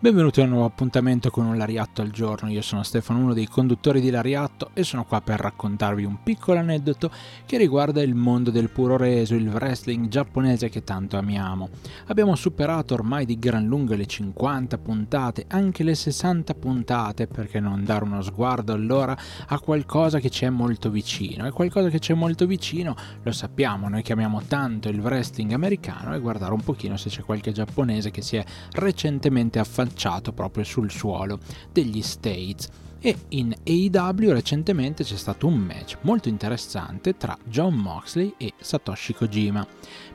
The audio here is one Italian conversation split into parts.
Benvenuti a un nuovo appuntamento con un Lariatto al giorno. Io sono Stefano, uno dei conduttori di Lariatto e sono qua per raccontarvi un piccolo aneddoto che riguarda il mondo del puro reso, il wrestling giapponese che tanto amiamo. Abbiamo superato ormai di gran lunga le 50 puntate, anche le 60 puntate, perché non dare uno sguardo allora a qualcosa che ci è molto vicino. E qualcosa che ci è molto vicino lo sappiamo, noi che amiamo tanto il wrestling americano e guardare un pochino se c'è qualche giapponese che si è recentemente affacciato lanciato proprio sul suolo degli States e in AEW recentemente c'è stato un match molto interessante tra John Moxley e Satoshi Kojima.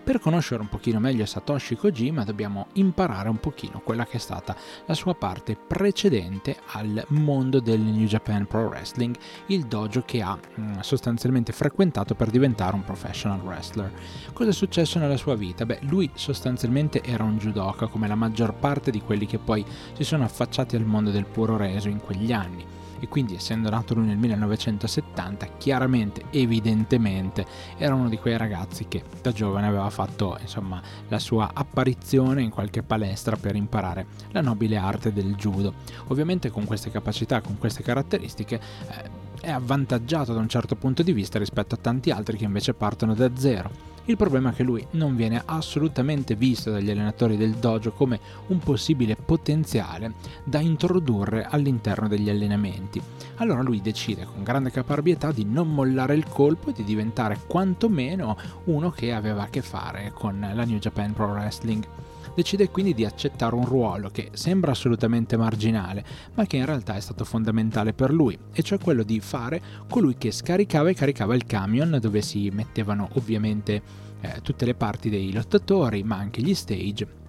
Per conoscere un pochino meglio Satoshi Kojima dobbiamo imparare un pochino quella che è stata la sua parte precedente al mondo del New Japan Pro Wrestling, il dojo che ha mm, sostanzialmente frequentato per diventare un professional wrestler. Cosa è successo nella sua vita? Beh, lui sostanzialmente era un judoka come la maggior parte di quelli che poi si sono affacciati al mondo del puro reso in quegli anni e quindi essendo nato lui nel 1970 chiaramente, evidentemente era uno di quei ragazzi che da giovane aveva fatto insomma la sua apparizione in qualche palestra per imparare la nobile arte del judo. Ovviamente con queste capacità, con queste caratteristiche eh, è avvantaggiato da un certo punto di vista rispetto a tanti altri che invece partono da zero. Il problema è che lui non viene assolutamente visto dagli allenatori del dojo come un possibile potenziale da introdurre all'interno degli allenamenti. Allora lui decide con grande caparbietà di non mollare il colpo e di diventare quantomeno uno che aveva a che fare con la New Japan Pro Wrestling decide quindi di accettare un ruolo che sembra assolutamente marginale, ma che in realtà è stato fondamentale per lui, e cioè quello di fare colui che scaricava e caricava il camion dove si mettevano ovviamente eh, tutte le parti dei lottatori, ma anche gli stage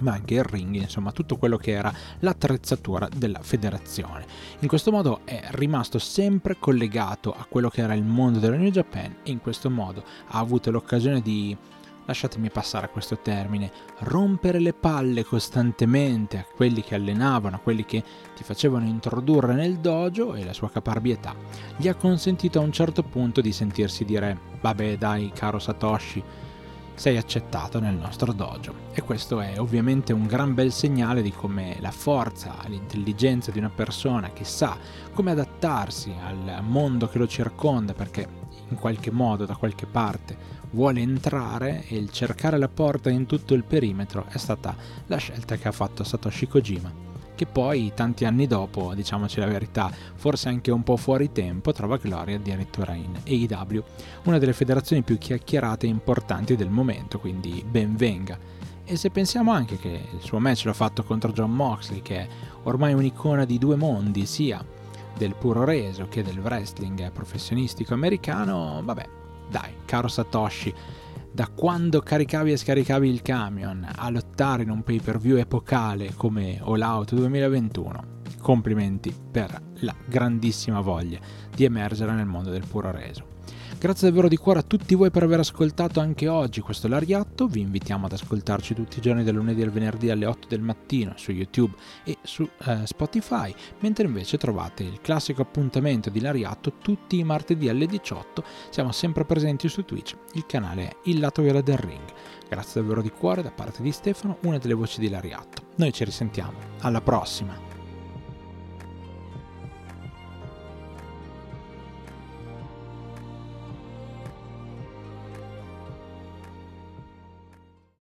ma anche il ring, insomma tutto quello che era l'attrezzatura della federazione. In questo modo è rimasto sempre collegato a quello che era il mondo della New Japan e in questo modo ha avuto l'occasione di lasciatemi passare a questo termine, rompere le palle costantemente a quelli che allenavano, a quelli che ti facevano introdurre nel dojo e la sua caparbietà, gli ha consentito a un certo punto di sentirsi dire vabbè dai caro Satoshi, sei accettato nel nostro dojo. E questo è ovviamente un gran bel segnale di come la forza, l'intelligenza di una persona che sa come adattarsi al mondo che lo circonda, perché in qualche modo, da qualche parte, vuole entrare e il cercare la porta in tutto il perimetro è stata la scelta che ha fatto Satoshi Kojima che poi tanti anni dopo, diciamoci la verità, forse anche un po' fuori tempo, trova gloria addirittura in AEW, una delle federazioni più chiacchierate e importanti del momento, quindi ben venga. E se pensiamo anche che il suo match l'ha fatto contro John Moxley, che è ormai un'icona di due mondi, sia del puro reso che del wrestling professionistico americano, vabbè, dai, caro Satoshi, da quando caricavi e scaricavi il camion a lottare in un pay per view epocale come All Out 2021, complimenti per la grandissima voglia di emergere nel mondo del puro reso. Grazie davvero di cuore a tutti voi per aver ascoltato anche oggi questo Lariatto, vi invitiamo ad ascoltarci tutti i giorni dal lunedì al venerdì alle 8 del mattino su YouTube e su eh, Spotify, mentre invece trovate il classico appuntamento di Lariatto tutti i martedì alle 18, siamo sempre presenti su Twitch, il canale è Il Lato Viola del Ring. Grazie davvero di cuore da parte di Stefano, una delle voci di Lariatto. Noi ci risentiamo, alla prossima!